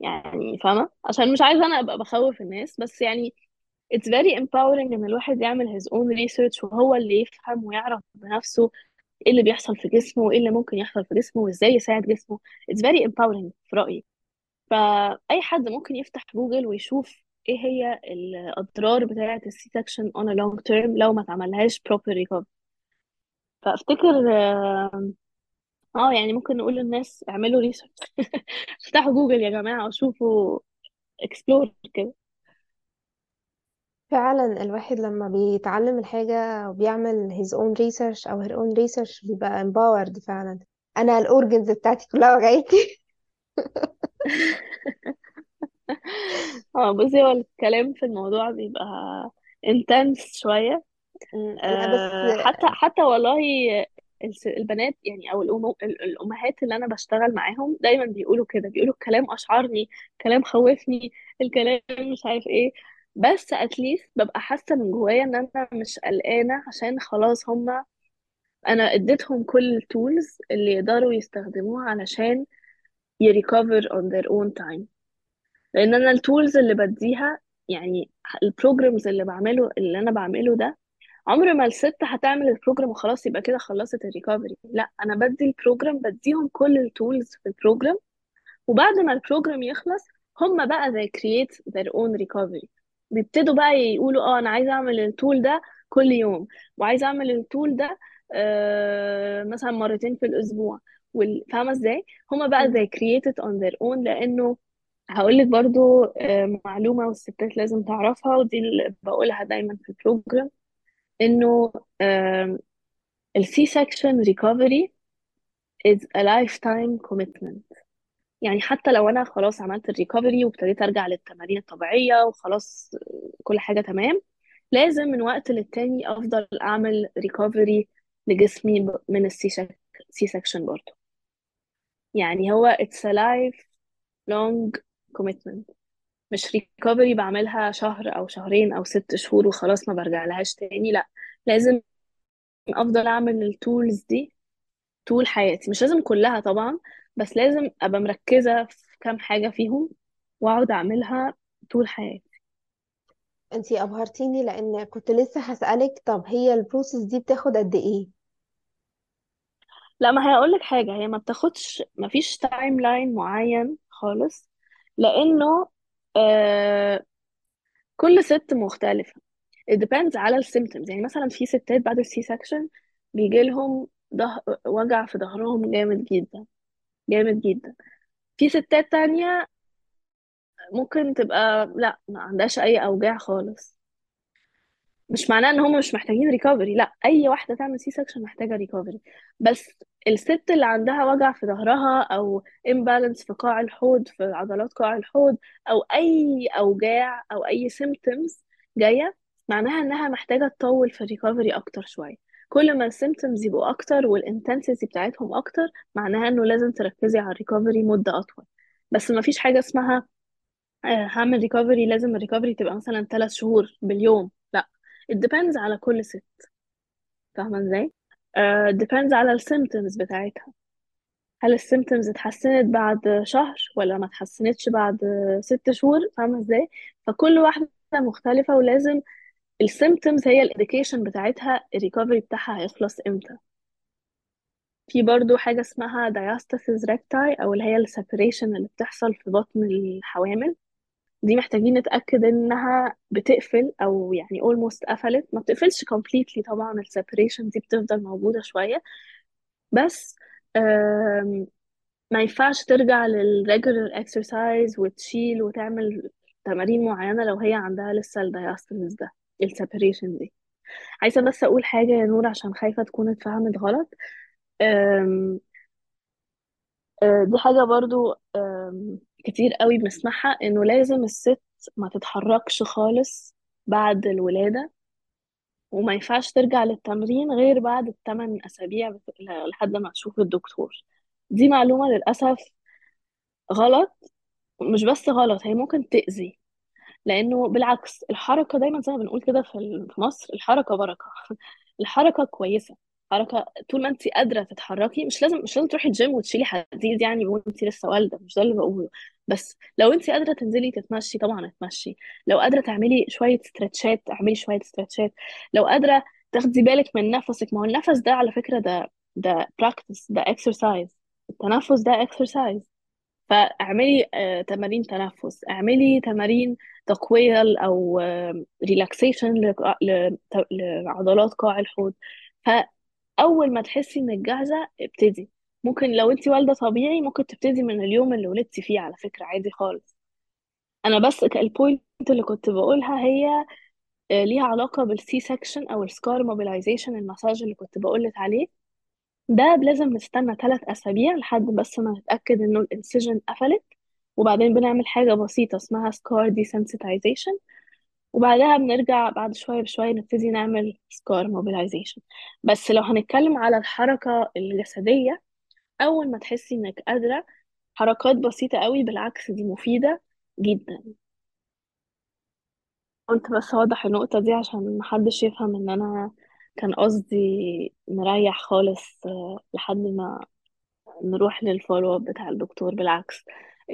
يعني فاهمة؟ عشان مش عايزة أنا أبقى بخوف الناس بس يعني it's very empowering إن الواحد يعمل his own research وهو اللي يفهم ويعرف بنفسه إيه اللي بيحصل في جسمه وإيه اللي ممكن يحصل في جسمه وإزاي يساعد جسمه. It's very empowering في رأيي. فأي حد ممكن يفتح جوجل ويشوف إيه هي الأضرار بتاعة ال C-section on a long term لو ما تعملهاش proper recovery فأفتكر آه آه، يعني ممكن نقول للناس اعملوا research افتحوا جوجل يا جماعة وشوفوا explore كده.
فعلا الواحد لما بيتعلم الحاجة وبيعمل his own research أو her own research بيبقى empowered فعلا. أنا الأورجنز بتاعتي كلها وجعتني.
آه بصي هو الكلام في الموضوع بيبقى intense شوية.
م، لا بس
آه، حتى حتى والله الس- البنات يعني أو الأم- ال- الأمهات اللي أنا بشتغل معاهم دايما بيقولوا كده بيقولوا الكلام أشعرني كلام خوفني الكلام مش عارف إيه. بس اتليست ببقى حاسة من جوايا إن أنا مش قلقانة عشان خلاص هما أنا اديتهم كل ال tools اللي يقدروا يستخدموها علشان ي recover on their own time. لأن أنا ال tools اللي بديها يعني ال programs اللي بعمله اللي أنا بعمله ده عمر ما الست هتعمل ال program وخلاص يبقى كده خلصت ال recovery لا أنا بدي ال program بديهم كل ال tools في ال program وبعد ما ال program يخلص هم بقى they create their own recovery. بيبتدوا بقى يقولوا آه أنا عايزة أعمل ال tool ده كل يوم وعايزة أعمل ال tool ده آه مثلا مرتين في الأسبوع. فاهمة إزاي؟ هم بقى they create it on their own لأنه هقول لك برضو آه معلومة والستات لازم تعرفها ودي اللي بقولها دايما في ال program إنه ال C-section recovery is a lifetime commitment. يعني حتى لو أنا خلاص عملت ال recovery وابتديت أرجع للتمارين الطبيعية وخلاص كل حاجة تمام لازم من وقت للتاني أفضل أعمل recovery لجسمي من ال C- C-section برضه يعني هو it's a life long commitment. مش recovery بعملها شهر أو شهرين أو ست شهور وخلاص ما برجع لهاش تاني لأ لازم أفضل أعمل ال tools دي طول حياتي. مش لازم كلها طبعا بس لازم أبقى مركزة في كام حاجة فيهم وأقعد أعملها طول حياتي.
أنتي أبهرتيني لأن كنت لسه هسألك طب هي ال process دي بتاخد قد إيه؟
لا ما هقول لك حاجة. هي ما بتاخدش ما فيش timeline معين خالص لأنه آه كل ست مختلفة. It depends على ال symptoms يعني مثلا في ستات بعد ال C-section بيجي لهم ده وجع في ظهرهم جامد جدا جامد جدا. في ستات تانية ممكن تبقى لا ما عندهاش أي أوجاع خالص. مش معناه إن هم مش محتاجين recovery لا أي واحدة تعمل C-section محتاجة recovery بس الست اللي عندها وجع في ظهرها أو imbalance في قاع الحوض في عضلات قاع الحوض أو أي أوجاع أو أي symptoms جاية معناها إنها محتاجة تطول في ال recovery أكتر شوية. كل ما ال symptoms يبقوا أكتر وال intensity بتاعتهم أكتر معناها إنه لازم تركزي على ال recovery مدة أطول. بس ما فيش حاجة اسمها آه، هعمل recovery لازم ال recovery تبقى مثلا ثلاث شهور باليوم. It depends على كل ست. فاهمة إزاي؟ uh, depends على ال symptoms بتاعتها. هل ال symptoms اتحسنت بعد شهر ولا ما اتحسنتش بعد ست شهور؟ فاهمة إزاي؟ فكل واحدة مختلفة ولازم ال symptoms هي ال indication بتاعتها ال recovery بتاعها هيخلص إمتى. في برضو حاجة اسمها diastasis recti أو اللي هي ال separation اللي بتحصل في بطن الحوامل. دي محتاجين نتأكد إنها بتقفل أو يعني almost قفلت. ما بتقفلش completely طبعا ال separation دي بتفضل موجودة شوية. بس ما ينفعش ترجع لل regular exercise وتشيل وتعمل تمارين معينة لو هي عندها لسه ال diastasis ده ال separation دي. عايزة بس أقول حاجة يا نور عشان خايفة تكون اتفهمت غلط. آه، دي حاجة برضو كتير قوي بنسمعها إنه لازم الست ما تتحركش خالص بعد الولادة وما ينفعش ترجع للتمرين غير بعد الثمان أسابيع بت- لحد ما تشوف الدكتور. دي معلومة للأسف غلط مش بس غلط هي ممكن تأذي لأنه بالعكس الحركة دايما زي ما بنقول كده في مصر الحركة بركة الحركة كويسة. حركة طول ما انت قادرة تتحركي مش لازم مش لازم تروحي الجيم وتشيلي حديد يعني وانت لسه والده مش ده اللي بقوله. بس لو انت قادرة تنزلي تتمشي طبعا اتمشي لو قادرة تعملي شوية ستريتشات اعملي شوية ستريتشات لو قادرة تاخدي بالك من نفسك ما هو النفس ده على فكرة ده ده practice ده exercise التنفس ده exercise فاعملي آه، تمارين تنفس. اعملي تمارين تقوية أو relaxation لعضلات قاع الحوض. فاول ما تحسي إنك جاهزة ابتدي. ممكن لو انت والدة طبيعي ممكن تبتدي من اليوم اللي ولدتي فيه على فكرة عادي خالص. أنا بس ال point اللي كنت بقولها هي آه، ليها علاقة بال C-section أو ال scar mobilization ال massage اللي كنت بقولك عليه. ده لازم نستنى ثلاث أسابيع لحد بس ما نتأكد إنه الإنسجن قفلت. وبعدين بنعمل حاجة بسيطة اسمها سكار desensitization. وبعدها بنرجع بعد شوية بشوية نبتدي نعمل سكار mobilization. بس لو هنتكلم على الحركة الجسدية أول ما تحسي إنك قادرة حركات بسيطة قوي بالعكس دي مفيدة جدا. قلت بس أوضح النقطة دي عشان محدش يفهم إن أنا كان قصدي نريح خالص آه، لحد ما نروح لل follow up بتاع الدكتور. بالعكس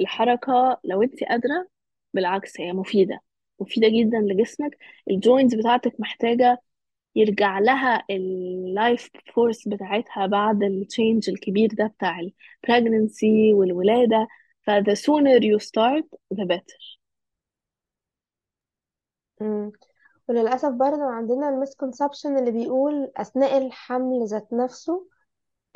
الحركة لو انت قادرة بالعكس هي مفيدة. مفيدة جدا لجسمك. ال joints بتاعتك محتاجة يرجع لها ال life force بتاعتها بعد ال change الكبير ده بتاع ال pregnancy والولادة. ف the sooner you start the better.
وللأسف برضه عندنا ال misconception اللي بيقول أثناء الحمل ذات نفسه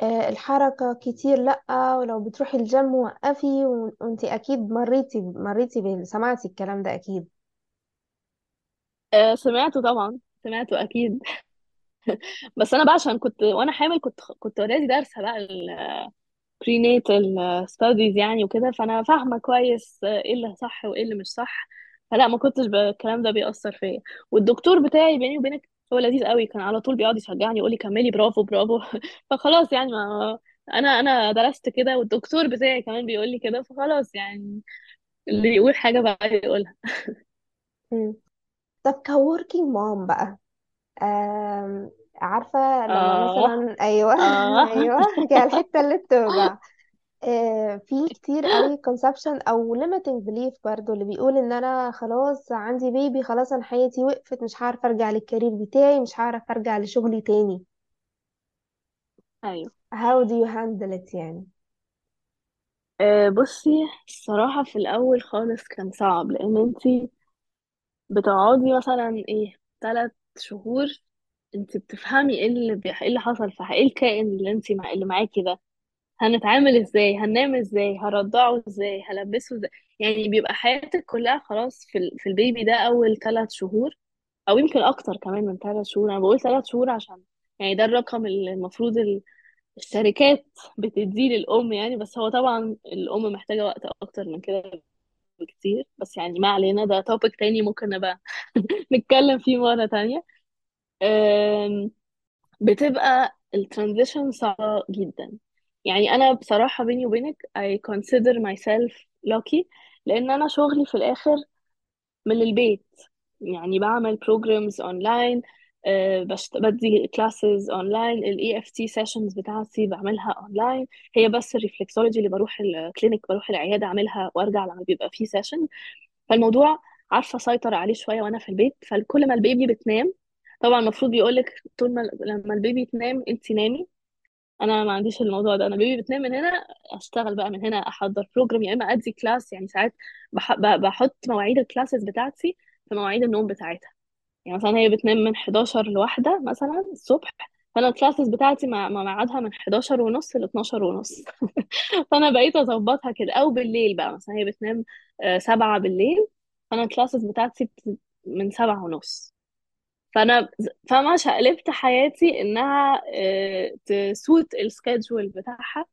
آه، الحركة كتير لأ ولو بتروحي الجيم وقفي وانتي أكيد مريتي مريتي بال- سمعتي الكلام ده أكيد.
آه، سمعته طبعا سمعته أكيد. بس أنا بقى عشان كنت وأنا حامل كنت كنت already دارسه بقى prenatal studies يعني وكده فأنا فاهمة كويس إيه اللي صح وإيه اللي مش صح. فلا ما كنتش الكلام ده بيأثر فيا. والدكتور بتاعي بيني وبينك هو لذيذ قوي كان على طول بيقعد يشجعني يقول لي كملي bravo bravo. فخلاص يعني ما أنا أنا درست كده والدكتور بتاعي كمان بيقول لي كده فخلاص يعني اللي يقول حاجة بقى يقولها.
طب ك working mom بقى. آم، عارفة لما
آه.
مثلا أيوة
آه.
أيوة كده الحتة اللي بتوجع. آه، في كتير قوي conception أو limiting belief برضو اللي بيقول إن أنا خلاص عندي بيبي خلاص أنا حياتي وقفت مش عارفة أرجع للكارير بتاعي مش عارفة أرجع لشغلي تاني.
أيوه.
How do you handle it يعني؟
آه، بصي الصراحة في الأول خالص كان صعب لأن أنتي بتقعدي مثلا إيه ثلاث شهور انت بتفهمي إيه اللي بيح... إيه اللي حصل في إيه الكائن اللي انت مع... اللي معاكي ده؟ هنتعامل إزاي؟ هننام إزاي؟ هرضعه إزاي؟ هلبسه إزاي؟ يعني بيبقى حياتك كلها خلاص في ال... في البيبي ده أول ثلاث شهور أو يمكن أكتر كمان من ثلاث شهور. أنا بقول ثلاث شهور عشان يعني ده الرقم اللي المفروض ال... الشركات بتديه للأم يعني بس هو طبعا الأم محتاجة وقت أكتر من كده بكتير بس يعني ما علينا ده توبيك تاني ممكن نبقى نتكلم فيه مرة تانية. بتبقى ال transition صعبة جدا. يعني أنا بصراحة بيني وبينك I consider myself lucky لأن أنا شغلي في الآخر من البيت. يعني بعمل programs online بشت... بدي classes online ال EFT sessions بتاعتي بعملها online. هي بس ال reflexology اللي بروح ال clinic بروح العيادة أعملها وأرجع لما بيبقى فيه session. فالموضوع عارفة اسيطر عليه شوية وأنا في البيت. فكل ما ال baby بتنام طبعا المفروض بيقولك طول ما لما ال baby تنام انت نامي. أنا ما عنديش الموضوع ده. أنا baby بتنام من هنا أشتغل بقى من هنا أحضر program يا إما أدي class يعني ساعات بحط مواعيد ال classes بتاعتي في مواعيد النوم بتاعتها. يعني مثلا هي بتنام من 11 لواحدة مثلا الصبح فأنا ال classes بتاعتي مع مع ميعادها من 11 ونص ل 12 ونص. فأنا بقيت أظبطها كده. أو بالليل بقى مثلا هي بتنام آه، سبعة بالليل فأنا ال classes بتاعتي بت- من سبعة ونص. فأنا فما شقلبت حياتي إنها آه، تسوت ال schedule بتاعها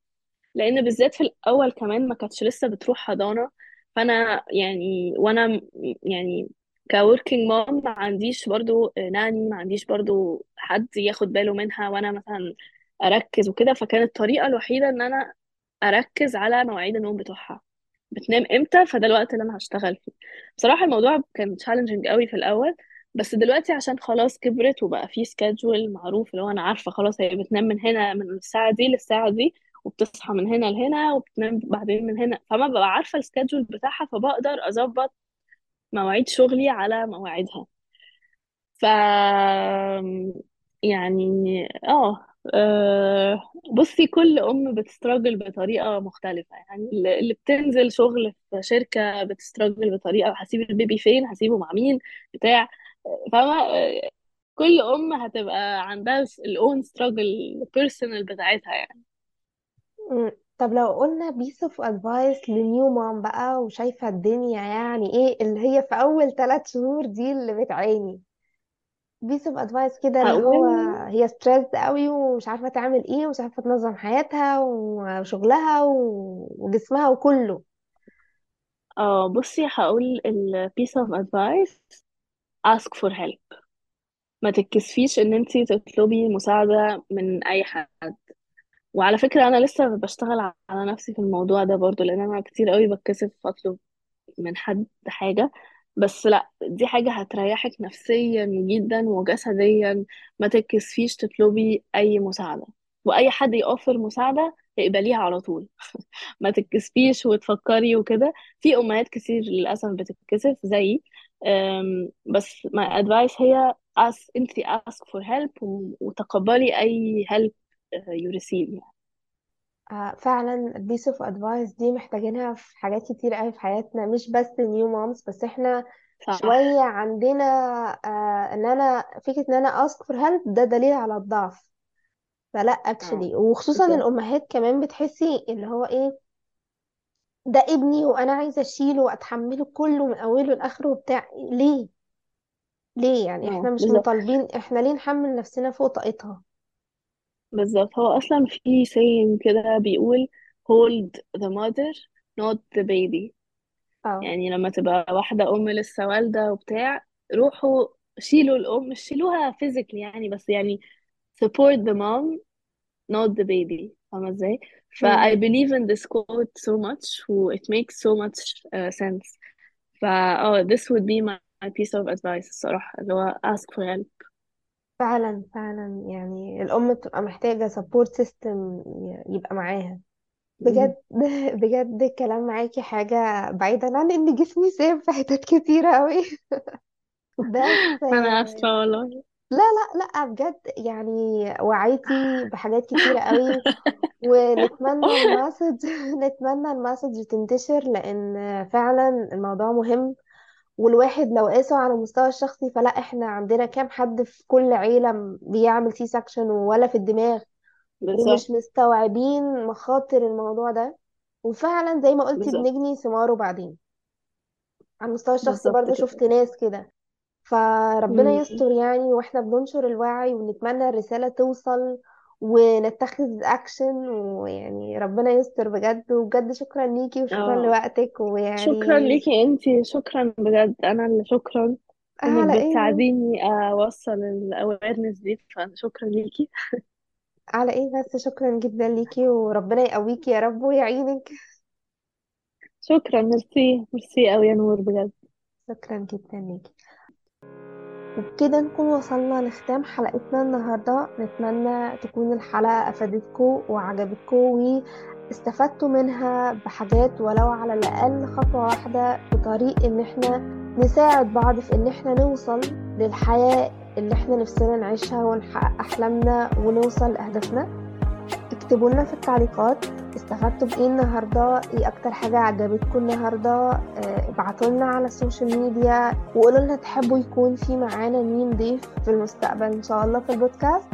لأن بالذات في الأول كمان ما كانتش لسه بتروح حضانة. فأنا يعني وأنا يعني ك working mom ما عنديش برضو nanny ما عنديش برضو حد ياخد باله منها وأنا مثلا أركز وكده. فكانت الطريقة الوحيدة إن أنا أركز على مواعيد النوم بتوعها. بتنام إمتى؟ فده الوقت اللي أنا هشتغل فيه. بصراحة الموضوع كان challenging قوي في الأول بس دلوقتي عشان خلاص كبرت وبقى في schedule معروف اللي هو أنا عارفة خلاص هي بتنام من هنا من الساعة دي للساعة دي وبتصحى من هنا لهنا وبتنام بعدين من هنا. فما ببقى عارفة ال schedule بتاعها فبقدر أظبط مواعيد شغلي على مواعيدها. ف يعني آه آه، بصي كل أم بت struggle بطريقة مختلفة. يعني اللي بتنزل شغل في شركة بت struggle بطريقة هسيب ال baby فين؟ هسيبه مع مين؟ بتاع. فاهمة؟ آه، كل أم هتبقى عندها ال own struggle personal بتاعتها يعني.
طب لو قلنا piece of advice ل new mom بقى وشايفة الدنيا يعني إيه اللي هي في أول ثلاث شهور دي اللي بتعاني. piece of advice كده اللي هو
هقول
هي stressed قوي ومش عارفة تعمل إيه ومش عارفة تنظم حياتها وشغلها و- وجسمها وكله.
آه بصي هقول ال piece of advice ask for help. ما تتكسفيش إن انتي تطلبي مساعدة من أي حد. وعلى فكرة أنا لسه بشتغل على نفسي في الموضوع ده برضو لأن أنا كتير قوي بتكسف أطلب من حد حاجة. بس لأ دي حاجة هتريحك نفسيا جدا وجسديا ما تتكسفيش تطلبي أي مساعدة. وأي حد يوفر مساعدة اقبليها على طول. ما تتكسفيش وتفكري وكده. في أمهات كتير للأسف بتتكسف زيي. بس my advice هي ask انتي ask for help وتقبلي أي help you receive. يعني
آه فعلا ال piece of advice دي محتاجينها في حاجات كتير قوي في حياتنا مش بس new moms بس إحنا شوية
صح
عندنا آه إن أنا فكرة إن أنا ask for help ده دليل على الضعف. فلا
آه
actually وخصوصا
بالظبط.
الأمهات كمان بتحسي اللي هو إيه ده ابني وأنا عايزة أشيله وأتحمله كله من أوله لآخره وبتاع. ليه؟ ليه يعني؟
إحنا
مش
بالظبط.
مطالبين إحنا ليه نحمل نفسنا فوق طاقتها؟
بالظبط هو أصلا في saying كده بيقول hold the mother not the baby
آه
يعني لما تبقى واحدة ام لسه والدة وبتاع روحوا شيلوا الام مش شيلوها physically يعني بس يعني support the mom not the baby فاهمة إزاي؟ ف
مم.
I believe in this quote so much و it makes so much uh, sense ف oh this would be my, my piece of advice الصراحة اللي هو ask for help
فعلا فعلا. يعني الأم بتبقى محتاجة support system يبقى معاها.
مم.
بجد بجد الكلام معاكي حاجة بعيدا عن إن جسمي ساب في حتت كتيرة قوي بس
أنا
آه،
آسفة والله.
لا لا لا بجد يعني وعيتي بحاجات كتيرة قوي ونتمنى المسج نتمنى المسج تنتشر لأن فعلا الموضوع مهم. والواحد لو قاسه على المستوى الشخصي فلا إحنا عندنا كام حد في كل عيلة بيعمل C-section ولا في الدماغ ومش
بالظبط
مستوعبين مخاطر الموضوع ده؟ وفعلا زي ما قلتي
بالظبط.
بنجني ثماره بعدين. على المستوى الشخصي
بالظبط
برضو
كده.
شفت ناس كده. فربنا
مم.
يستر يعني وإحنا بننشر الوعي ونتمنى الرسالة توصل ونتخذ اكشن ويعني ربنا يستر بجد. وبجد شكرا ليكي وشكرا
آه.
لوقتك. ويعني
شكرا ليكي أنتي. شكرا بجد. أنا اللي شكرا. إنك
على إيه؟
بتساعديني أوصل ال awareness دي. فشكرا ليكي.
على إيه بس؟ شكرا جدا ليكي وربنا يقويكي يا رب ويعينك.
شكرا. merci. merci قوي يا نور بجد.
شكرا جدا ليكي. وبكده نكون وصلنا لختام حلقتنا النهاردة. نتمنى تكون الحلقة أفادتكم وعجبتكم واستفدتوا منها بحاجات ولو على الأقل خطوة واحدة في طريق إن إحنا نساعد بعض في إن إحنا نوصل للحياة اللي إحنا نفسنا نعيشها ونحقق أحلامنا ونوصل لأهدافنا. اكتبوا لنا في التعليقات. استفدتوا بإيه النهارده؟ إيه أكتر حاجة عجبتكم النهارده؟ آه، ابعتوا لنا على ال social media وقولوا لنا تحبوا يكون في معانا مين ضيف في المستقبل إن شاء الله في البودكاست.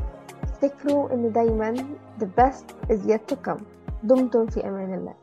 افتكروا إن دايما the best is yet to come. دمتم في أمان الله.